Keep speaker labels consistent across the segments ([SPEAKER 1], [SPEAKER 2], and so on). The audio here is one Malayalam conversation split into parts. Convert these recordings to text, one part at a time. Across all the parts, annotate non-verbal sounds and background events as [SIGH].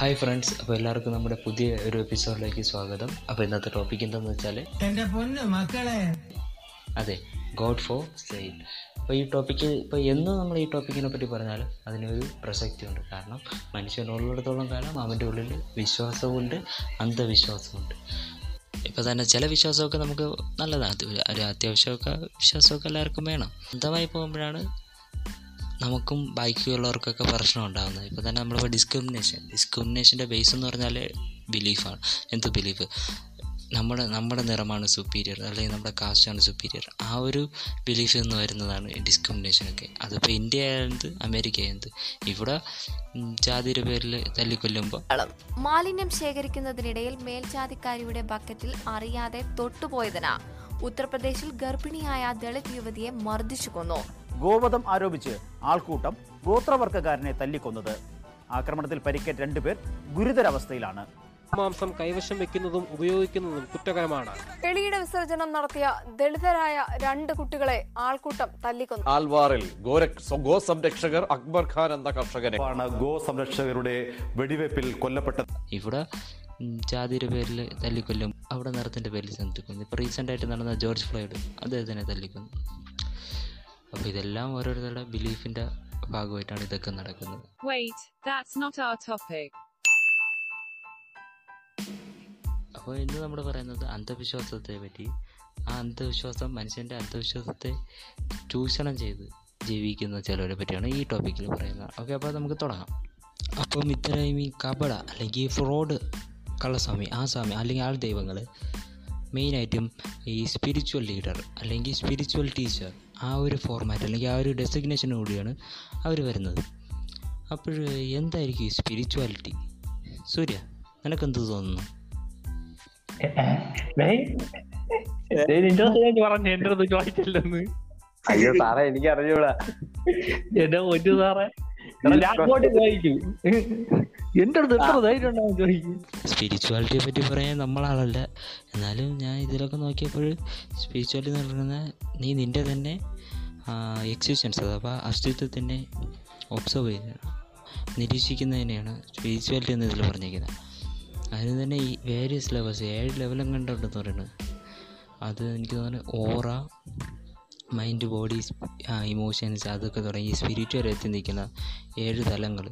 [SPEAKER 1] ഹായ് ഫ്രണ്ട്സ് അപ്പോൾ എല്ലാവർക്കും നമ്മുടെ പുതിയ ഒരു എപ്പിസോഡിലേക്ക് സ്വാഗതം. അപ്പോൾ ഇന്നത്തെ ടോപ്പിക് എന്താണെന്ന് വെച്ചാൽ
[SPEAKER 2] എന്റെ പൊന്നു മക്കളെ.
[SPEAKER 1] അതെ ഗോഡ് ഫോർ സെയിൽ അപ്പോൾ ഈ ടോപ്പിക്ക് ഇപ്പോൾ എന്ന് നമ്മൾ ഈ ടോപ്പിക്കിനെ പറ്റി പറഞ്ഞാലും അതിനൊരു പ്രസക്തി ഉണ്ട് കാരണം മനുഷ്യനുള്ളിടത്തോളം കാലം അവന്റെ ഉള്ളിൽ വിശ്വാസമുണ്ട് അന്ധവിശ്വാസമുണ്ട്. ഇപ്പോൾ തന്നെ ചില വിശ്വാസമൊക്കെ നമുക്ക് നല്ലതാണ്. ഒരു അത്യാവശ്യമൊക്കെ വിശ്വാസമൊക്കെ എല്ലാവർക്കും വേണം. അന്ധമായി പോകുമ്പോഴാണ് നമുക്കും ബാക്കിയുള്ളവർക്കൊക്കെ പ്രശ്നം ഉണ്ടാകുന്നത് ഇപ്പോൾ തന്നെ നമ്മളിപ്പോൾ ഡിസ്ക്രിമിനേഷൻ ഡിസ്ക്രിമിനേഷന്റെ ബേസ് എന്ന് പറഞ്ഞാൽ ബിലീഫാണ് എന്ത് ബിലീഫ് നമ്മുടെ നമ്മുടെ നിറമാണ് സുപ്പീരിയർ അല്ലെങ്കിൽ നമ്മുടെ കാസ്റ്റാണ് സുപ്പീരിയർ ആ ഒരു ബിലീഫിൽ നിന്ന് വരുന്നതാണ് ഡിസ്ക്രിമിനേഷനൊക്കെ അതിപ്പോൾ ഇന്ത്യ ആയത് അമേരിക്ക ആയത്. ഇവിടെ ജാതിയുടെ പേരിൽ തല്ലിക്കൊല്ലുമ്പോൾ.
[SPEAKER 3] മാലിന്യം ശേഖരിക്കുന്നതിനിടയിൽ മേൽജാതിക്കാരിയുടെ ബക്കറ്റിൽ അറിയാതെ തൊട്ടുപോയതിനാ. ഉത്തർപ്രദേശിൽ ഗർഭിണിയായ ദളിത് യുവതിയെ മർദ്ദിച്ചു കൊന്നു.
[SPEAKER 4] ഗോവധം ആരോപിച്ച് ആൾക്കൂട്ടം ഗോത്രവർഗക്കാരനെ തല്ലിക്കൊന്നത്. ആക്രമണത്തിൽ പരിക്കേറ്റ രണ്ടുപേർ ഗുരുതരാവസ്ഥയിലാണ്.
[SPEAKER 5] മാംസം കൈവശം വെക്കുന്നതും ഉപയോഗിക്കുന്നതും കുറ്റകരമാണ്.
[SPEAKER 6] വെളിയിട വിസർജനം നടത്തിയ ദളിതരായ രണ്ട് കുട്ടികളെ ആൾക്കൂട്ടം തല്ലിക്കൊന്നു.
[SPEAKER 7] ആൽവാറിൽ ഗോ സംരക്ഷകർ അക്ബർ ഖാൻ എന്ന കർഷകനെ
[SPEAKER 8] ആണ് ഗോ സംരക്ഷകരുടെ വെടിവെപ്പിൽ കൊല്ലപ്പെട്ടത്.
[SPEAKER 1] ഇവിടെ ജാതിയുടെ പേരിൽ തല്ലിക്കൊല്ലും. അവിടെ നിറത്തിന്റെ പേരിൽ ഇപ്പൊ റീസെന്റ് ആയിട്ട് നടന്ന ജോർജ് ഫ്ലോയിഡ് അദ്ദേഹത്തിനെ തല്ലിക്കൊന്നു. അപ്പോൾ ഇതെല്ലാം ഓരോരുത്തരുടെ ബിലീഫിന്റെ ഭാഗമായിട്ടാണ് ഇതൊക്കെ നടക്കുന്നത്.
[SPEAKER 9] Wait that's not our topic
[SPEAKER 1] അപ്പോൾ ഇന്ന് നമ്മൾ പറയുന്നത് അന്ധവിശ്വാസത്തെ പറ്റി. ആ അന്ധവിശ്വാസം മനുഷ്യന്റെ അന്ധവിശ്വാസത്തെ ചൂഷണം ചെയ്ത് ജീവിക്കുന്ന ചിലരെ പറ്റിയാണ് ഈ ടോപ്പിക്കിൽ പറയുന്നത്. ഓക്കെ അപ്പോൾ നമുക്ക് തുടങ്ങാം. അപ്പം ഇത്തരം ഈ കപട അല്ലെങ്കിൽ ഫ്രോഡ് കള്ളസ്വാമി ആ സ്വാമി അല്ലെങ്കിൽ ആൾ ദൈവങ്ങൾ മെയിനായിട്ടും ഈ സ്പിരിച്വൽ ലീഡർ അല്ലെങ്കിൽ സ്പിരിച്വൽ ടീച്ചർ ആ ഒരു ഫോർമാറ്റ് അല്ലെങ്കിൽ ആ ഒരു ഡെസിഗ്നേഷന് കൂടിയാണ് അവർ വരുന്നത്. അപ്പോൾ എന്തായിരിക്കും ഈ സ്പിരിച്വാലിറ്റി സൂര്യ നിനക്കെന്ത് തോന്നുന്നു?
[SPEAKER 10] അയ്യോ സാറേ എനിക്ക് അറിഞ്ഞൂടാ
[SPEAKER 11] എന്റെ ഒറ്റ സാറേ. ഞാൻ അങ്ങോട്ട് ചോദിക്കും. എന്റെ അടുത്ത് എത്ര ധൈര്യം ഉണ്ടാവും ചോദിക്കും.
[SPEAKER 1] സ്പിരിച്വാലിറ്റിയെ പറ്റി പറയാൻ നമ്മളാളല്ല. എന്നാലും ഞാൻ ഇതിലൊക്കെ നോക്കിയപ്പോൾ സ്പിരിച്വാലിറ്റി എന്ന് പറയുന്നത് നീ നിന്റെ തന്നെ എക്സിസ്റ്റൻസ് അഥവാ അസ്തിത്വത്തിനെ ഒബ്സർവ് ചെയ്യുന്നത് നിരീക്ഷിക്കുന്നതിനെയാണ് സ്പിരിച്വാലിറ്റി എന്ന് ഇതിൽ പറഞ്ഞിരിക്കുന്നത്. അതിന് തന്നെ ഈ വേരിയസ് ലെവൽസ് ഏഴ് ലെവലും കണ്ടുണ്ടെന്ന് പറയുന്നത്. അത് എനിക്ക് തോന്നുന്നു ഓറ മൈൻഡ് ബോഡി ഇമോഷൻസ് അതൊക്കെ തുടങ്ങി സ്പിരിറ്റ് വരെ എത്തി നിൽക്കുന്ന ഏഴ് തലങ്ങൾ.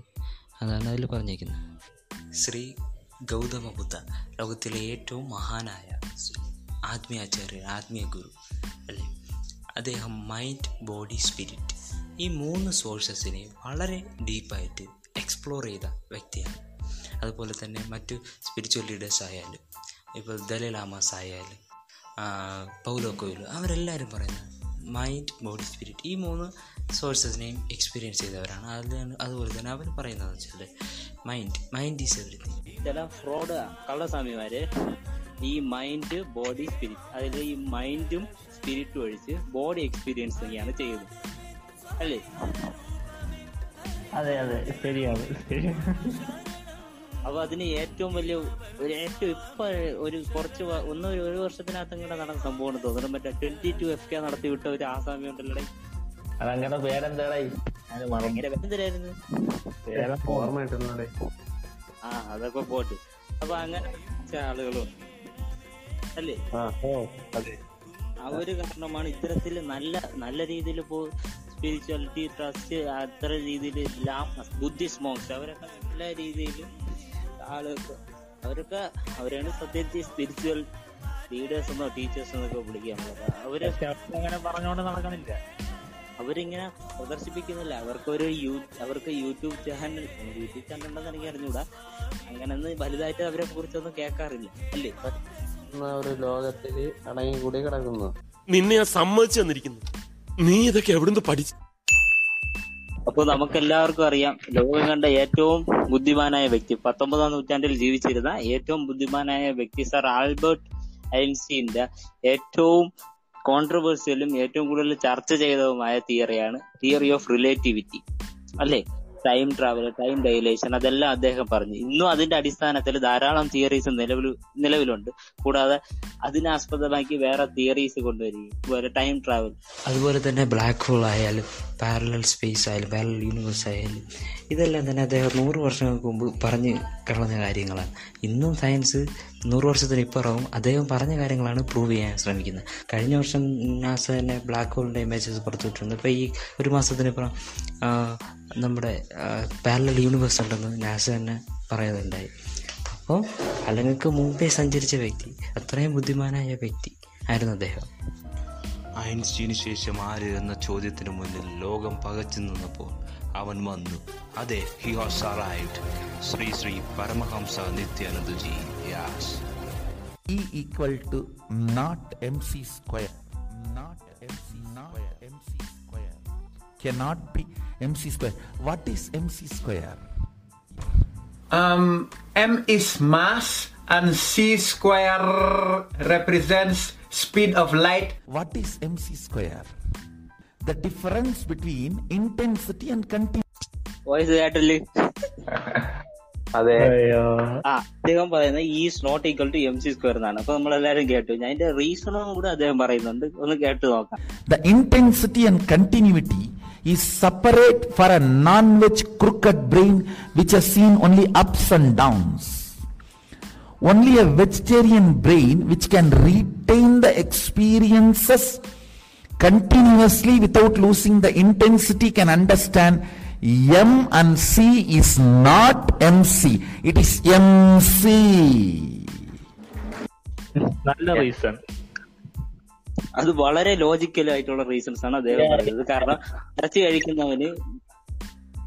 [SPEAKER 1] അതാണ് അതിൽ പറഞ്ഞിരിക്കുന്നത്. ശ്രീ ഗൗതമ ബുദ്ധ ലോകത്തിലെ ഏറ്റവും മഹാനായ ആത്മീയാചാര്യ ആത്മീയ ഗുരു അല്ലേ? അദ്ദേഹം മൈൻഡ് ബോഡി സ്പിരിറ്റ് ഈ മൂന്ന് സോഴ്സസിനെ വളരെ ഡീപ്പായിട്ട് എക്സ്പ്ലോർ ചെയ്ത വ്യക്തിയാണ്. അതുപോലെ തന്നെ മറ്റു സ്പിരിച്വൽ ലീഡേഴ്സ് ആയാലും ഇപ്പോൾ ദലൈലാമാസ് ആയാലും പൗലോ കൊയിലോ അവരെല്ലാവരും പറയുന്നത് മൈൻഡ് ബോഡി സ്പിരിറ്റ് ഈ മൂന്ന് സോഴ്സസിനെയും എക്സ്പീരിയൻസ് ചെയ്തവരാണ്. അതിൽ അതുപോലെ തന്നെ അവർ പറയുന്നത് വെച്ചാൽ മൈൻഡ് മൈൻഡ് ഈസ് എവറിഥിങ്
[SPEAKER 10] ചില ഫ്രോഡ് കള്ളസ്വാമിമാര് ഈ മൈൻഡ് ബോഡി സ്പിരിറ്റ് അതിൽ ഈ മൈൻഡും സ്പിരിറ്റും ഒഴിച്ച് ബോഡി എക്സ്പീരിയൻസ് ഒക്കെയാണ് ചെയ്യുന്നത് അല്ലേ?
[SPEAKER 11] അതെ അതെ. ശരിയാണ്. ശരി
[SPEAKER 10] അപ്പൊ അതിന് ഏറ്റവും വലിയ ഒരു ഏറ്റവും ഇപ്പൊ ഒരു കുറച്ച് ഒന്നും ഒരു ഒരു വർഷത്തിനകത്ത് ഇങ്ങനെ നടന്ന സംഭവമാണ് തോന്നുന്നു. മറ്റേ ട്വന്റി ടു എഫ് കെ നടത്തി വിട്ട ഒരു ആസാമി ഉണ്ടല്ലേ
[SPEAKER 11] അതങ്ങനെ പേരെന്താടായി ഞാൻ മറന്നു.
[SPEAKER 10] ഭയങ്കര എന്തിനായിരുന്നു
[SPEAKER 11] പേരെ
[SPEAKER 8] ഓർമ്മ കിട്ടുന്നതേ
[SPEAKER 10] ആ അതൊക്കെ പോട്ട്. അപ്പൊ അങ്ങനെ ആളുകളും അല്ലേ? അവർ കാരണമാണ് ഇത്തരത്തിൽ നല്ല നല്ല രീതിയിൽ ഇപ്പോ സ്പിരിച്വാലിറ്റി ട്രസ്റ്റ് അത്ര രീതിയിൽ ബുദ്ധിസ്റ്റ് മോങ്സ് അവരൊക്കെ നല്ല രീതിയിൽ ആളുകൾക്ക് അവരൊക്കെ അവരാണ് സത്യത്തിൽ സ്പിരിച്വൽ ലീഡേഴ്സ് എന്നോ ടീച്ചേഴ്സ് എന്നൊക്കെ വിളിക്കാൻ
[SPEAKER 11] അവർ അങ്ങനെ പറഞ്ഞോണ്ട് നടക്കണില്ല
[SPEAKER 10] അവരിങ്ങനെ പ്രദർശിപ്പിക്കുന്നില്ല. അവർക്കൊരു യൂ അവർക്ക് യൂട്യൂബ് ചാനൽ യൂട്യൂബ് ചാനൽ ഉണ്ടെന്ന് എനിക്ക് അറിഞ്ഞൂടാ അങ്ങനെ ഒന്നും വലുതായിട്ട് അവരെ കുറിച്ചൊന്നും കേൾക്കാറില്ല. അല്ലേ? ഒരു ലോകത്തിൽ അടങ്ങി കൂടി കിടക്കുന്നു.
[SPEAKER 7] നിന്നെ ഞാൻ സമ്മതിച്ചു തന്നിരിക്കുന്നു. നീ ഇതൊക്കെ എവിടുന്ന് പഠിച്ചു?
[SPEAKER 10] അപ്പൊ നമുക്ക് എല്ലാവർക്കും അറിയാം ലോകം കണ്ട ഏറ്റവും ബുദ്ധിമാനായ വ്യക്തി പത്തൊമ്പതാം നൂറ്റാണ്ടിൽ ജീവിച്ചിരുന്ന ഏറ്റവും ബുദ്ധിമാനായ വ്യക്തി സർ ആൽബർട്ട് ഐൻസ്റ്റീന്റെ ഏറ്റവും കോൺട്രവേഴ്സ്യലും ഏറ്റവും കൂടുതൽ ചർച്ച ചെയ്തതുമായ തിയറിയാണ് തിയറി ഓഫ് റിലേറ്റിവിറ്റി അല്ലേ? ടൈം ട്രാവൽ ടൈം ഡൈലേഷൻ അതെല്ലാം അദ്ദേഹം പറഞ്ഞു. ഇന്നും അതിന്റെ അടിസ്ഥാനത്തിൽ ധാരാളം തിയറീസ് നിലവിൽ നിലവിലുണ്ട്. കൂടാതെ അതിനാസ്പദമാക്കി വേറെ തിയറീസ് കൊണ്ടുവരികയും ടൈം ട്രാവൽ
[SPEAKER 1] അതുപോലെ തന്നെ ബ്ലാക്ക് ഹോൾ ആയാലും പാരലൽ സ്പേസ് ആയാലും പാരലൽ യൂണിവേഴ്സ് ആയാലും ഇതെല്ലാം തന്നെ അദ്ദേഹം നൂറ് വർഷങ്ങൾക്ക് മുമ്പ് പറഞ്ഞ് കളഞ്ഞ കാര്യങ്ങളാണ്. ഇന്നും സയൻസ് നൂറ് വർഷത്തിന് ഇപ്പുറവും അദ്ദേഹം പറഞ്ഞ കാര്യങ്ങളാണ് പ്രൂവ് ചെയ്യാൻ ശ്രമിക്കുന്നത്. കഴിഞ്ഞ വർഷം നാസ തന്നെ ബ്ലാക്ക് ഹോളിന്റെ ഇമേജസ് പുറത്തുവിട്ടിരുന്നു ഇപ്പോൾ ഈ ഒരു മാസത്തിനിപ്പുറം നമ്മുടെ പാരലൽ യൂണിവേഴ്സ് ഉണ്ടെന്ന് നാസ തന്നെ പറയുന്നുണ്ടായി. അപ്പോൾ അല്ലെങ്കിൽ മുമ്പേ സഞ്ചരിച്ച വ്യക്തി അത്രയും ബുദ്ധിമാനായ വ്യക്തി ആയിരുന്നു അദ്ദേഹം.
[SPEAKER 2] അഹിൻസ്റ്റീന് ശേഷം ആര് എന്ന ചോദ്യത്തിന് മുന്നിൽ ലോകം പകച്ചു നിന്നപ്പോൾ അവൻ വന്നു. അതെ he has are Shri Shri Paramahamsa Nithyanand ji has
[SPEAKER 12] E equal to not M C square not M C not M C square K not B M C square what is M C square
[SPEAKER 13] Um, M is mass and C square represents speed of light.
[SPEAKER 12] What is mc square? The difference between intensity and continuity.
[SPEAKER 10] Voice [LAUGHS] കേട്ടല്ലേ
[SPEAKER 11] അതെ
[SPEAKER 10] ആ അദ്ദേഹം പറയുന്നത് is not equal to M C square എന്നാണ് അപ്പൊ നമ്മളെല്ലാരും കേട്ടു ഞാൻ അതിന്റെ റീസണും കൂടെ അദ്ദേഹം പറയുന്നുണ്ട് ഒന്ന് കേട്ട് നോക്കാം
[SPEAKER 12] The intensity and continuity is separate for a non-veg crooked brain which has seen only ups and downs. Only a vegetarian brain which can retain the experiences continuously without losing the intensity can understand M and C is not MC. It is MC.
[SPEAKER 11] നല്ല റീസൺ
[SPEAKER 10] അത് വളരെ ലോജിക്കൽ ആയിട്ടുള്ള റീസൺസ് ആണ് അദ്ദേഹം പറയുന്നത് കാരണം ഇറച്ചി കഴിക്കുന്നവന്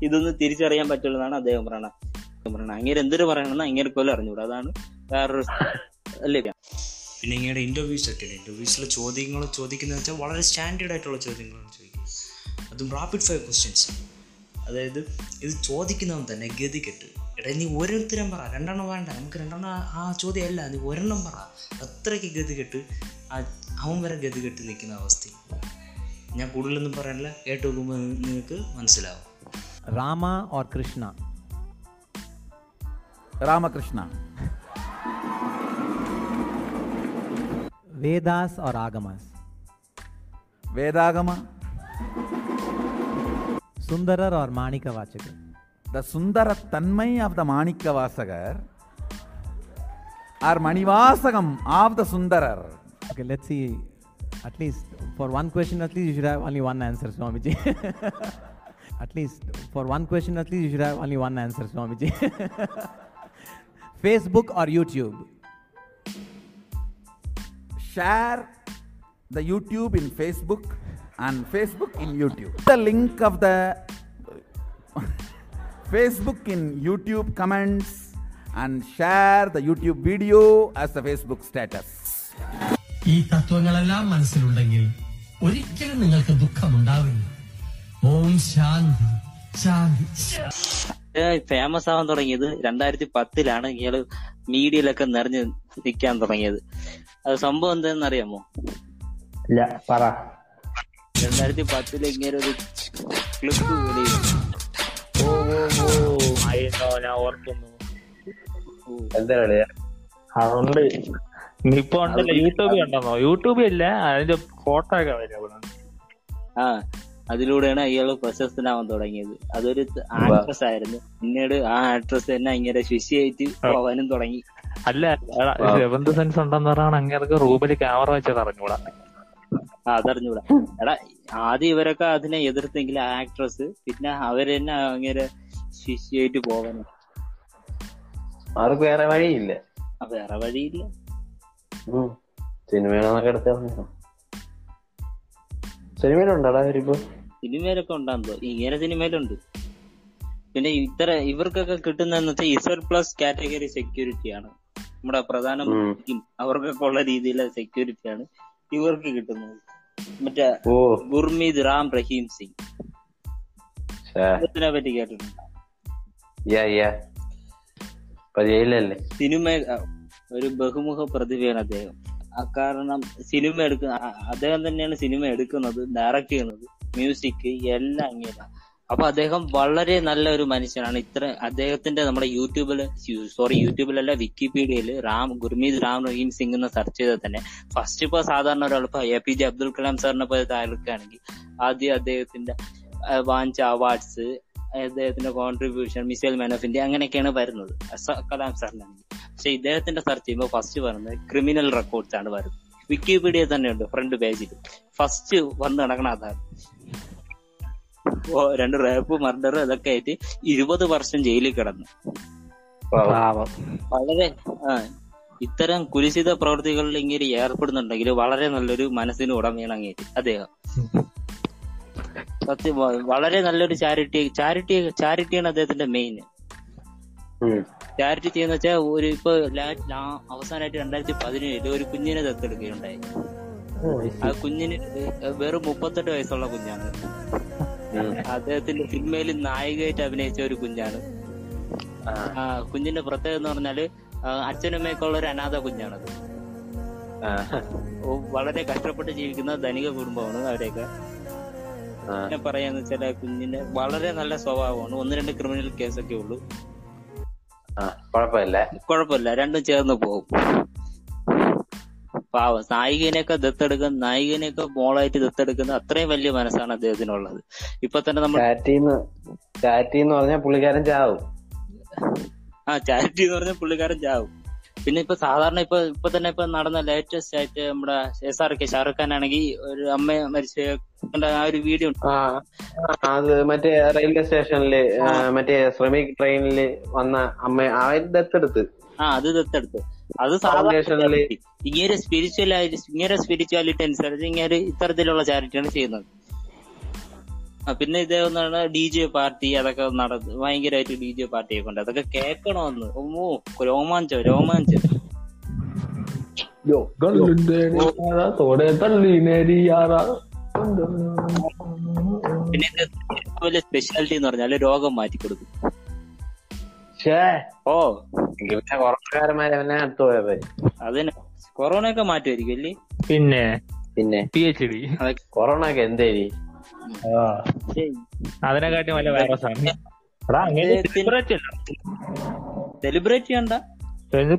[SPEAKER 10] ഇതൊന്നും തിരിച്ചറിയാൻ പറ്റുള്ളതാണ് അദ്ദേഹം പറയണത് പറയണത് അങ്ങനെ എന്തൊരു പറയണമെന്ന് അങ്ങനെ കൊല്ലം അറിഞ്ഞൂടാ അതാണ് വേറൊരു [LAUGHS] അല്ലേ?
[SPEAKER 1] പിന്നെ ഇങ്ങനെ ഇന്റർവ്യൂസ് ഒക്കെ ഇന്റർവ്യൂസിലെ ചോദ്യങ്ങൾ ചോദിക്കുന്നത് വെച്ചാൽ വളരെ സ്റ്റാൻഡേർഡ് ആയിട്ടുള്ള ചോദ്യങ്ങളാണ് ചോദിക്കുന്നത്. അതും റാപ്പിഡ് ഫയർ ക്വസ്റ്റ്യൻസ് അതായത് ഇത് ചോദിക്കുന്നവൻ തന്നെ ഗതികെട്ട് എടാ നീ ഓരോരുത്തരും പറ. രണ്ടെണ്ണം വേണ്ട. നമുക്ക് രണ്ടെണ്ണം ആ- ചോദ്യം അല്ല നീ ഒരെണ്ണം പറ. അത്രയ്ക്ക് ഗതികെട്ട് ആ അവൻ വരെ ഗതികെട്ട് നിൽക്കുന്ന അവസ്ഥ ഞാൻ കൂടുതലൊന്നും പറയാനില്ല. കേട്ട് നോക്കുമ്പോൾ നിങ്ങൾക്ക് മനസ്സിലാവും.
[SPEAKER 14] Rama or Krishna?
[SPEAKER 4] Ramakrishna
[SPEAKER 14] Vedas or Agamas
[SPEAKER 4] Vedagama
[SPEAKER 14] Sundar or Manikavachaka
[SPEAKER 4] the Sundar Tanmay of the Manikavasagar or Manivasagam of the Sundar
[SPEAKER 14] okay let's see at least for one question at least you should have only one answer swamiji at least for one question at least you should have only one answer swamiji Facebook or YouTube?
[SPEAKER 4] Share the YouTube in Facebook and Facebook in YouTube. The link of the [LAUGHS] Facebook in YouTube comments and share the YouTube video as the Facebook status.
[SPEAKER 15] ഈ തത്വങ്ങളെല്ലാം മനസ്സിലുണ്ടെങ്കിൽ ഒരിക്കലും നിങ്ങൾക്ക് ദുഃഖമുണ്ടാവില്ല ഓം ശാന്തി ശാന്തി ശാന്തി
[SPEAKER 10] ഫേമസ് ആവാൻ തുടങ്ങിയത് രണ്ടായിരത്തി പത്തിലാണ് ഇയാൾ മീഡിയയിലൊക്കെ നിറഞ്ഞ് നിൽക്കാൻ തുടങ്ങിയത്. അത് സംഭവം എന്താണെന്ന് അറിയാമോ
[SPEAKER 11] ഇല്ല പറ.
[SPEAKER 10] രണ്ടായിരത്തി പത്തിൽ ഇങ്ങനെ ഒരു ക്ലിപ്പ് കൂടി.
[SPEAKER 11] ഓ ഓ ഓ. അയ്യോ ഞാൻ ഓർക്കുന്നു. എന്താ കളിയാ അതുകൊണ്ട് ഇപ്പൊ ഉണ്ടല്ലോ യൂട്യൂബിൽ ഉണ്ടെന്നോ? യൂട്യൂബിൽ ഇല്ല അതിന്റെ ഫോട്ടോ ഒക്കെ അവൈലബിൾ ആണ്
[SPEAKER 10] ആ അതിലൂടെയാണ് അയാൾ പ്രശസ്തനാവാൻ തുടങ്ങിയത്. അതൊരു ആക്ട്രസ് ആയിരുന്നു. പിന്നീട് ആ ആക്ട്രസ് തന്നെ ഇങ്ങനെ ശിശിയായിട്ട് പോവാനും തുടങ്ങി.
[SPEAKER 11] അല്ല രവന്ത് സെൻസ് ഉണ്ടെന്ന് പറഞ്ഞാൽ അങ്ങേർക്ക് റൂബിൽ ക്യാമറ വെച്ചത് അറിഞ്ഞൂടാ.
[SPEAKER 10] ആ അതറിഞ്ഞൂടാ. എടാ ആദ്യം ഇവരൊക്കെ അതിനെ എതിർത്തെങ്കിൽ ആ ആക്ട്രസ് പിന്നെ അവർ തന്നെ അങ്ങനെ ശിശിയായിട്ട് പോവാനും.
[SPEAKER 16] അവർക്ക് വേറെ വഴിയില്ല.
[SPEAKER 10] വേറെ വഴിയില്ല.
[SPEAKER 16] സിനിമയാണെന്നൊക്കെ എടുത്ത്. സിനിമയിലുണ്ടോടാ
[SPEAKER 10] സിനിമയിലൊക്കെ ഉണ്ടാകുമ്പോ ഇങ്ങനെ സിനിമയിലുണ്ട്. പിന്നെ ഇത്ര ഇവർക്കൊക്കെ കിട്ടുന്നതെന്ന് വെച്ചാൽ ഇസർ പ്ലസ് കാറ്റഗറി സെക്യൂരിറ്റി ആണ്. നമ്മുടെ പ്രധാനമന്ത്രിക്കും അവർക്കൊക്കെ ഉള്ള രീതിയിലെ സെക്യൂരിറ്റി ആണ് ഇവർക്ക് കിട്ടുന്നത്. മറ്റേ
[SPEAKER 16] ഗുർമീദ്
[SPEAKER 10] ഗുർമീത് റാം റഹീം സിംഗ്. അദ്ദേഹത്തിനെ പറ്റി കേട്ടിട്ടുണ്ട്? സിനിമ ഒരു ബഹുമുഖ പ്രതിഭയാണ് അദ്ദേഹം. അക്കാരണം സിനിമ എടുക്കുന്ന അദ്ദേഹം തന്നെയാണ് സിനിമ എടുക്കുന്നത് ഡയറക്റ്റ് ചെയ്യുന്നത് മ്യൂസിക് എല്ലാം അങ്ങനെ അപ്പൊ അദ്ദേഹം വളരെ നല്ല ഒരു മനുഷ്യനാണ്. ഇത്ര അദ്ദേഹത്തിന്റെ നമ്മുടെ യൂട്യൂബിൽ സോറി യൂട്യൂബിലല്ല വിക്കിപീഡിയയിൽ റാം ഗുർമീത് റാം റഹീം സിംഗ് എന്ന് സെർച്ച് ചെയ്താൽ തന്നെ ഫസ്റ്റ് ഇപ്പൊ സാധാരണ ഒരാൾ ഇപ്പൊ A P J Abdul Kalam സാറിനെ പോലെ താഴെക്കാണെങ്കിൽ ആദ്യം അദ്ദേഹത്തിന്റെ വാങ്ങിച്ച അവാർഡ്സ് അദ്ദേഹത്തിന്റെ contribution missile man of India അങ്ങനെയൊക്കെയാണ് വരുന്നത്. കലാം സാറിന്റെ പക്ഷെ ഇദ്ദേഹത്തിന്റെ സെർച്ച് ചെയ്യുമ്പോൾ ഫസ്റ്റ് വരുന്നത് ക്രിമിനൽ റെക്കോർഡ്സ് ആണ് വരുന്നത്. വിക്കിപീഡിയ തന്നെയുണ്ട് ഫ്രണ്ട് പേജിൽ ഫസ്റ്റ് വന്ന് നടക്കണം അതാണ്. ഓ രണ്ട് റേപ്പ് മർഡർ ഇതൊക്കെ ആയിട്ട് ഇരുപത് വർഷം ജയിലിൽ കിടന്നു. വളരെ ഇത്തരം കുരിശിത പ്രവൃത്തികളിൽ ഇങ്ങനെ ഏർപ്പെടുന്നുണ്ടെങ്കിൽ വളരെ നല്ലൊരു മനസ്സിന് ഉടമയാണ് അങ്ങേര് അദ്ദേഹം. സത്യം വളരെ നല്ലൊരു ചാരിറ്റി ചാരിറ്റി ചാരിറ്റിയാണ് അദ്ദേഹത്തിന്റെ മെയിൻ ചാരിറ്റി ചെയ്യുന്ന വെച്ചാൽ ഒരു ഇപ്പൊ അവസാനമായിട്ട് രണ്ടായിരത്തി പതിനേഴിൽ ഒരു കുഞ്ഞിനെ ദത്തെടുക്കുകയുണ്ടായി. ആ കുഞ്ഞിന് വെറും മുപ്പത്തെട്ട് വയസ്സുള്ള കുഞ്ഞാണ്. അദ്ദേഹത്തിന്റെ സിനിമയിൽ നായികയായിട്ട് അഭിനയിച്ച ഒരു കുഞ്ഞാണ്. ആ. കുഞ്ഞിന്റെ പ്രത്യേകത എന്ന് പറഞ്ഞാൽ ആ, അച്ഛനമ്മയൊക്കെ ഉള്ള ഒരു അനാഥ കുഞ്ഞാണത്. ഓ, വളരെ കഷ്ടപ്പെട്ട് ജീവിക്കുന്ന ധനിക കുടുംബമാണ് അവരെയൊക്കെ. പിന്നെ പറയാന്ന് വെച്ചാൽ ആ കുഞ്ഞിന്റെ വളരെ നല്ല സ്വഭാവമാണ്. ഒന്ന് രണ്ട് ക്രിമിനൽ കേസൊക്കെ ഉള്ളൂ.
[SPEAKER 16] കുഴപ്പമില്ല.
[SPEAKER 10] കുഴപ്പമില്ല രണ്ടും ചേർന്ന് പോകും. പാവം നായികനെയൊക്കെ ദത്തെടുക്കുന്ന നായികനെയൊക്കെ മോളായിട്ട് ദത്തെടുക്കുന്ന അത്രയും വലിയ മനസ്സാണ് അദ്ദേഹത്തിനുള്ളത്. ഇപ്പൊ തന്നെ നമ്മൾ
[SPEAKER 16] ചാറ്റി എന്ന് പറഞ്ഞാൽ പുള്ളിക്കാരൻ ചാവും.
[SPEAKER 10] ആ ചാരിറ്റി എന്ന് പറഞ്ഞാൽ പുള്ളിക്കാരൻ ചാവും. പിന്നെ ഇപ്പൊ സാധാരണ ഇപ്പൊ ഇപ്പൊ തന്നെ ഇപ്പൊ നടന്ന ലേറ്റസ്റ്റ് ആയിട്ട് നമ്മുടെ S R K Shahrukh Khan ആണെങ്കിൽ ഒരു അമ്മ മരിച്ച ആ ഒരു വീഡിയോ
[SPEAKER 16] അത് മറ്റേ റെയിൽവേ സ്റ്റേഷനിൽ മറ്റേ ശ്രമിക് ട്രെയിനിൽ വന്ന അമ്മ ദത്തെടുത്ത്.
[SPEAKER 10] ആ അത് ദത്തെടുത്ത്. അത് സാധാരണ ഇങ്ങനെ സ്പിരിച്വൽ ഇങ്ങനെ സ്പിരിച്വാലിറ്റി അനുസരിച്ച് ഇങ്ങനെ ഇത്തരത്തിലുള്ള ചാരിറ്റിയാണ് ചെയ്യുന്നത്. ആ പിന്നെ ഇതേന്നാണ് ഡി ജെ പാർട്ടി അതൊക്കെ നട ഭയങ്കരമായിട്ട് ഡി ജെ പാർട്ടി ഒക്കെ ഉണ്ട്. അതൊക്കെ കേൾക്കണമെന്ന് ഓ രോമാഞ്ചം രോമാഞ്ചം. പിന്നെ ഇത് വലിയ സ്പെഷ്യാലിറ്റി എന്ന് പറഞ്ഞാൽ രോഗം മാറ്റി കൊടുക്കും. ഓ.
[SPEAKER 16] പിന്നെ കൊറോണക്കാരന്മാരെ അവനെ അടുത്ത് പോയത്.
[SPEAKER 10] അതിന് കൊറോണ ഒക്കെ മാറ്റുമായിരിക്കും അല്ലേ?
[SPEAKER 11] പിന്നെ
[SPEAKER 16] പിന്നെ.
[SPEAKER 11] പി എച്ച് ഡി
[SPEAKER 16] കൊറോണ ഒക്കെ എന്തേരി?
[SPEAKER 11] അതിനെക്കാട്ടി വല്ല വൈറസ് ആണ്. എടാ അങ്ങനെ സെലിബ്രേറ്റ്
[SPEAKER 10] ചെയ്യണ്ട.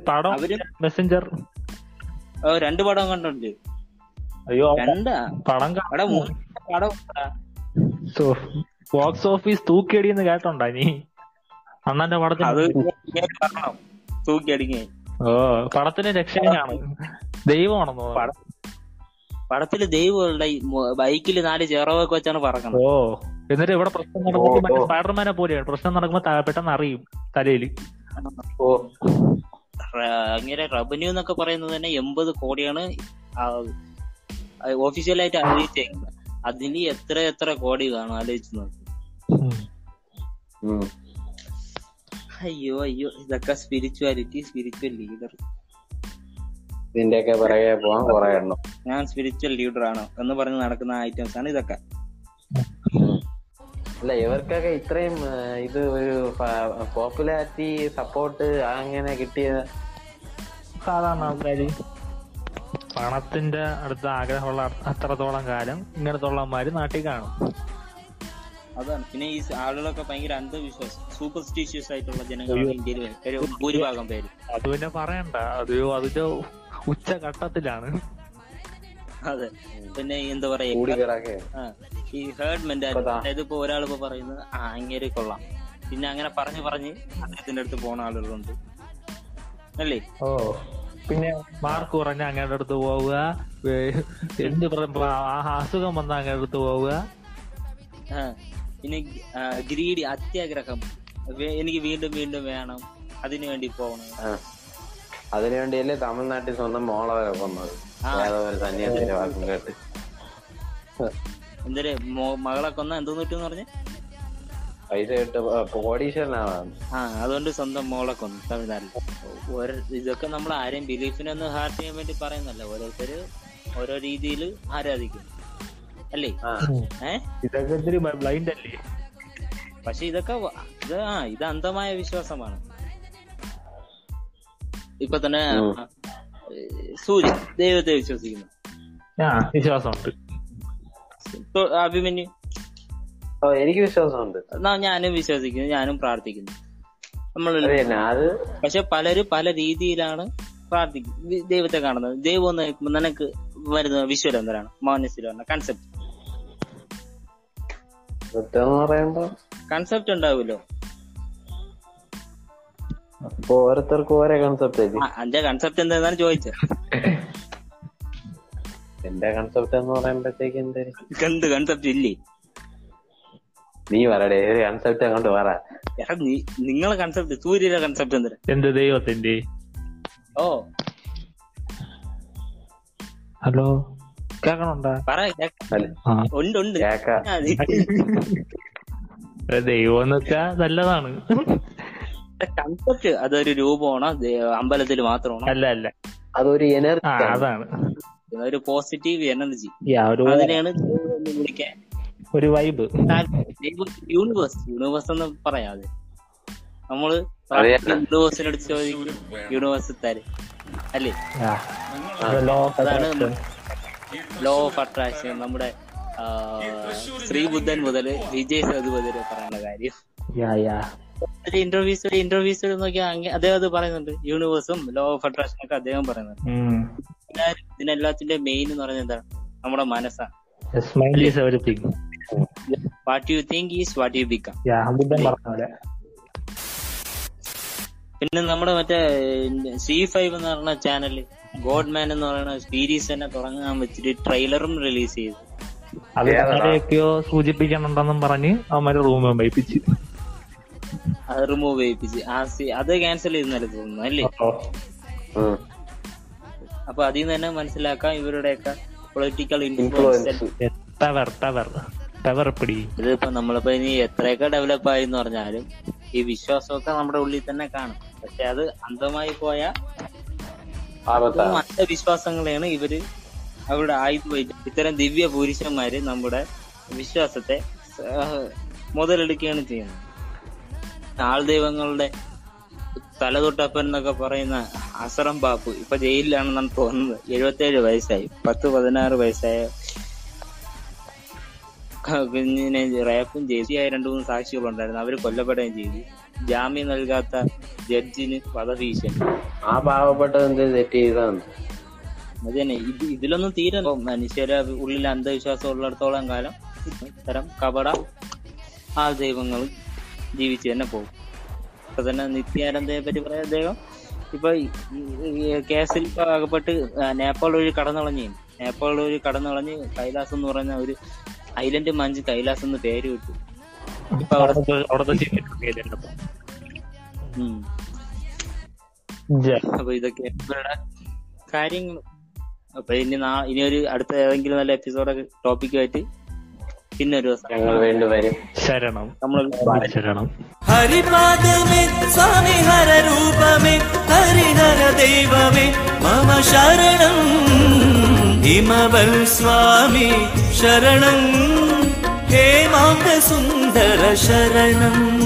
[SPEAKER 11] പടം
[SPEAKER 10] അവർ
[SPEAKER 11] മെസ്സഞ്ചർ
[SPEAKER 10] രണ്ട് പടം കണ്ടുണ്ട്
[SPEAKER 11] അയ്യോ
[SPEAKER 10] രണ്ടാ?
[SPEAKER 11] പടം
[SPEAKER 10] പടം
[SPEAKER 11] ബോക്സ് ഓഫീസ് തൂക്കിയടിയെന്ന് കേട്ടോണ്ടാ നീ? അണ്ണന്റെ
[SPEAKER 10] അത്
[SPEAKER 11] പടത്തിന്
[SPEAKER 10] ഇങ്ങനെ തൂക്കി അടിക്കാൻ
[SPEAKER 11] ഓ പടത്തിന് രക്ഷകനാണ്. ദൈവമാണെന്നോ
[SPEAKER 10] പടത്തിൽ ദൈവമുള്ള ബൈക്കിൽ നാല് ചെറവൊക്കെ വെച്ചാണ് പറക്കുന്നത്
[SPEAKER 11] ഓ എന്നിട്ട് ഇവിടെ പ്രശ്നം നടക്കുമ്പോൾ സ്പൈഡർമാനെ പോലെയാണ്. പ്രശ്നം നടക്കുമ്പോ പെട്ടെന്ന് അറിയും തലയിൽ
[SPEAKER 16] ഓ.
[SPEAKER 10] അങ്ങനെ റവന്യൂ എന്നൊക്കെ പറയുന്നത് തന്നെ എൺപത് കോടിയാണ് ഓഫീഷ്യലായിട്ട് അറിയിച്ചേക്കുന്നത്. അതിൽ എത്ര എത്ര കോടി കാണും ആലോചിച്ച് നോക്കി. അയ്യോ അയ്യോ. ഇതൊക്കെ സ്പിരിച്വാലിറ്റി സ്പിരിച്വൽ ലീഡർ
[SPEAKER 16] ഇതിന്റെയൊക്കെ പിറകെ പോവാൻ കുറെ എണ്ണം.
[SPEAKER 10] ഞാൻ സ്പിരിച്വൽ ലീഡർ ആണ് എന്ന് പറഞ്ഞ് നടക്കുന്ന ഐറ്റംസ് ആണ് ഇതൊക്കെ.
[SPEAKER 16] അല്ല ഇവർക്കൊക്കെ ഇത്രയും ഇത് ഒരു പോപ്പുലാരിറ്റി സപ്പോർട്ട് അങ്ങനെ കിട്ടിയ
[SPEAKER 11] സാധാരണ ആൾക്കാര് പണത്തിന്റെ അടുത്ത ആഗ്രഹമുള്ള അത്രത്തോളം കാലം ഇങ്ങനത്തുള്ളമാര് നാട്ടിൽ കാണും.
[SPEAKER 10] അതാണ്. പിന്നെ ഈ ആളുകളൊക്കെ ഭയങ്കര അന്ധവിശ്വാസം സൂപ്പർസ്റ്റീഷ്യസ് ആയിട്ടുള്ള ജനങ്ങളാണ് ഇന്ത്യയിൽ ഒരു ഭൂരിഭാഗം പേര്.
[SPEAKER 11] അത് പിന്നെ പറയണ്ട. അത് അതിന്റെ ഉച്ചഘട്ടത്തിലാണ്.
[SPEAKER 10] അതെ. പിന്നെ എന്താ പറയാ ഈ ഹേർഡ് മെന്റാലിറ്റി അതായത് ഇപ്പൊ ഒരാൾ ഇപ്പൊ പറയുന്നത് ആ അങ്ങേര് കൊള്ളാം. പിന്നെ അങ്ങനെ പറഞ്ഞു പറഞ്ഞ് അദ്ദേഹത്തിന്റെ അടുത്ത് പോണ ആളുകളുണ്ട്. അല്ലേ?
[SPEAKER 11] ഓ പിന്നെ മാർക്ക് കുറഞ്ഞ അങ്ങയുടെ അടുത്ത് പോവുക. എന്ത് ആ അസുഖം വന്ന അങ്ങയുടെ അടുത്ത് പോവുക.
[SPEAKER 10] ആ, പിന്നെ ഗ്രീഡി അത്യാഗ്രഹം. എനിക്ക് വീണ്ടും വീണ്ടും വേണം. അതിനു വേണ്ടി പോകണം.
[SPEAKER 16] അതിനുവേണ്ടിയല്ലേ തമിഴ്നാട്ടിൽ സ്വന്തം മോളെ വരെ കൊന്നത് ഏതോ ഒരു സന്യാസിന്റെ വാക്കും കേട്ട്.
[SPEAKER 10] എന്തൊരു മകളെ കൊന്ന എന്തോന്ന് കിട്ടും പറഞ്ഞു?
[SPEAKER 16] പൈസ കിട്ട്. കോടീശ്വരനാണ്.
[SPEAKER 10] ആ അതുകൊണ്ട് സ്വന്തം മോളെ കൊന്നു തമിഴ്നാട്ടിൽ. ഓരോ ഇതൊക്കെ നമ്മൾ ആരെയും ബിലീഫിനൊന്ന് ഹാർട്ട് ചെയ്യാൻ വേണ്ടി പറയുന്നല്ല ഓരോരുത്തര് ഓരോ രീതിയിൽ ആരാധിക്കും. അല്ലേ?
[SPEAKER 11] ഇതൊക്കെ ബ്ലൈൻഡ് അല്ലേ
[SPEAKER 10] പക്ഷെ ഇതൊക്കെ ഇത് ആ ഇത് അന്ധമായ വിശ്വാസമാണ്. ഇപ്പൊ തന്നെ സൂര്യൻ ദൈവത്തെ വിശ്വസിക്കുന്നു.
[SPEAKER 11] വിശ്വാസമുണ്ട്.
[SPEAKER 10] അഭിമന്യു?
[SPEAKER 16] ഓ എനിക്ക് വിശ്വാസമുണ്ട്.
[SPEAKER 10] എന്നാ ഞാനും വിശ്വസിക്കുന്നു ഞാനും പ്രാർത്ഥിക്കുന്നു. നമ്മൾ പക്ഷെ പലരും പല രീതിയിലാണ് പ്രാർത്ഥിക്കുന്നത്. ദൈവത്തെ കാണുന്നത്. ദൈവം എന്ന് കേൾക്കുമ്പോൾ നിനക്ക് വരുന്ന വിശ്വരം എന്തരാണ് വരുന്ന കൺസെപ്റ്റ് കൺസെപ്റ്റ് ഉണ്ടാവുമല്ലോ.
[SPEAKER 16] അപ്പൊ ഓരോരുത്തർക്കും ഓരോ കൺസെപ്റ്റ്
[SPEAKER 10] ആ, അന്റെ കൺസെപ്റ്റ് എന്താണെന്നാണ് ചോദിച്ചത്
[SPEAKER 16] എന്റെ കൺസെപ്റ്റ് എന്ന് പറയുമ്പോഴത്തേക്ക് എന്തായിരിക്കും
[SPEAKER 10] എന്ത് കൺസെപ്റ്റ് ഇല്ലേ?
[SPEAKER 16] നീ പറയടേ ഒരു കൺസെപ്റ്റ് അങ്ങോട്ട് പറ.
[SPEAKER 10] എടാ നീ നിങ്ങളെ കൺസെപ്റ്റ് സൂര്യയുടെ കൺസെപ്റ്റ് എന്താ
[SPEAKER 11] എന്ത് ദൈവത്തിന്റെ
[SPEAKER 10] ഓ.
[SPEAKER 11] ഹലോ. കേക്കണുണ്ടാ
[SPEAKER 10] പറ ഉണ്ട് ഉണ്ട്.
[SPEAKER 11] ദൈവം എന്ന് വെച്ചാ നല്ലതാണ്.
[SPEAKER 10] കൺസെപ്റ്റ് അതൊരു രൂപമാണോ? അമ്പലത്തിൽ മാത്രമാണോ?
[SPEAKER 11] അല്ല അല്ല.
[SPEAKER 16] അതൊരു എനർജി
[SPEAKER 11] അതാണ്.
[SPEAKER 10] ഒരു പോസിറ്റീവ് എനർജി
[SPEAKER 11] യാ,
[SPEAKER 10] അതിനെയാണ് വിളിക്കാൻ
[SPEAKER 11] ഒരു വൈബ്
[SPEAKER 10] യൂണിവേഴ്സ് യൂണിവേഴ്സ് എന്ന് പറയാം നമ്മൾ
[SPEAKER 16] അതെ.
[SPEAKER 10] യൂണിവേഴ്സിനെ അടുത്ത് ചോദിക്കും. യൂണിവേഴ്സ് തരും. അല്ലേ? അതാണ് ലോ ഓഫ് അട്രാക്ഷൻ നമ്മുടെ ശ്രീബുദ്ധൻ മുതൽ വിജയ് സേതു വരെ പറയുന്ന കാര്യം.
[SPEAKER 11] യാ യാ.
[SPEAKER 10] ഒരു ഇന്റർവ്യൂസ് ഇന്റർവ്യൂസ് നോക്കിയാൽ അദ്ദേഹം അത് പറയുന്നുണ്ട്. യൂണിവേഴ്സും ലോ ഓഫ് അട്രാക്ഷൻ ഒക്കെ അദ്ദേഹം പറയുന്നുണ്ട്. ഇതിനെല്ലാത്തിന്റെ മെയിൻ എന്ന് പറയുന്നത് എന്താണ്? നമ്മുടെ മനസ്സാണ്. What you think
[SPEAKER 11] is what you become
[SPEAKER 10] പിന്നെ നമ്മുടെ മറ്റേ സി ഫൈവ് എന്ന് പറഞ്ഞ ചാനൽ ഗോഡ് മാൻ എന്ന് പറയുന്ന സീരീസ് തന്നെ തുടങ്ങാൻ വെച്ചിട്ട് ട്രെയിലറും റിലീസ് ചെയ്തു.
[SPEAKER 11] അത് സൂചിപ്പിക്കണുണ്ടെന്നും പറഞ്ഞ് അവന്മാര് റൂം വൈപ്പിച്ച്
[SPEAKER 10] അത് റിമൂവ് ചെയ്യിപ്പിച്ച്. ആ സി അത് ക്യാൻസൽ ചെയ്യുന്നല്ലേ തോന്നുന്നു അല്ലേ? അപ്പൊ അതിൽ നിന്ന് തന്നെ മനസ്സിലാക്കാം ഇവരുടെയൊക്കെ political influence
[SPEAKER 11] tower tower tower പിടി.
[SPEAKER 10] ഇതിപ്പോ നമ്മളിപ്പോ ഇനി എത്രയൊക്കെ ഡെവലപ്പ് ആയി എന്ന് പറഞ്ഞാലും ഈ വിശ്വാസമൊക്കെ നമ്മുടെ ഉള്ളിൽ തന്നെ കാണും. പക്ഷെ അത് അന്ധമായി പോയ അന്ധവിശ്വാസങ്ങളെയാണ് ഇവർ അവിടെ ആയുധമായിട്ട് ഇത്തരം ദിവ്യ പുരുഷന്മാര് നമ്മുടെ വിശ്വാസത്തെ മുതലെടുക്കുകയാണ് ചെയ്യുന്നത്. ആൾദൈവങ്ങളുടെ തലതൊട്ടപ്പൻ എന്നൊക്കെ പറയുന്ന അസറം ബാപ്പു ഇപ്പൊ ജയിലിലാണെന്നാണ് തോന്നുന്നത്. എഴുപത്തേഴ് വയസ്സായി. പത്ത് പതിനാറ് വയസ്സായ കുഞ്ഞിനെ റേപ്പും ചെയ്തിയായ രണ്ടു മൂന്ന് സാക്ഷികളുണ്ടായിരുന്നു. അവർ കൊല്ലപ്പെടുകയും ചെയ്തു. ജാമ്യം നൽകാത്ത ജഡ്ജിന് വധഭീഷണി.
[SPEAKER 16] ആ പാവപ്പെട്ടത് എന്ത് തെറ്റ് ചെയ്താണ്?
[SPEAKER 10] അതന്നെ ഇത് ഇതിലൊന്നും തീരെ മനുഷ്യരെ ഉള്ളിൽ അന്ധവിശ്വാസം ഉള്ളിടത്തോളം കാലം ഇത്തരം കപട ആ ദൈവങ്ങൾ ജീവിച്ചു തന്നെ പോകും. ഇപ്പൊ തന്നെ നിത്യാനന്ദയെ പറ്റി പറയാൻ അദ്ദേഹം. ഇപ്പൊ കേസിൽ ഇപ്പൊ അകപ്പെട്ട് നേപ്പാൾ വഴി കടന്നുളഞ്ഞു നേപ്പാൾ വഴി കടന്നുളഞ്ഞ് കൈലാസം എന്ന് പറഞ്ഞ ഒരു ഐലൻഡ് മഞ്ച് കൈലാസം എന്ന് പേര് വിട്ടു ഇപ്പൊ അവിടെ. അപ്പൊ. ഇതൊക്കെ ഇവരുടെ കാര്യങ്ങൾ. അപ്പൊ ഇനി ഇനി ഒരു അടുത്ത ഏതെങ്കിലും നല്ല എപ്പിസോഡൊക്കെ ടോപ്പിക്കുമായിട്ട് പിന്നെ ഒരു ദിവസം
[SPEAKER 16] ഞങ്ങൾ വീണ്ടും വരും.
[SPEAKER 11] ശരണം.
[SPEAKER 10] നമ്മൾ
[SPEAKER 11] ശരണം.
[SPEAKER 17] ഹരിപാദമേ സ്വാമി ഹരരൂപമേ ഹരിഹര ദൈവമേ മമ ശരണം. ഹിമവൽ സ്വാമി ശരണം. ഹേമാങ്ക സുന്ദര ശരണം.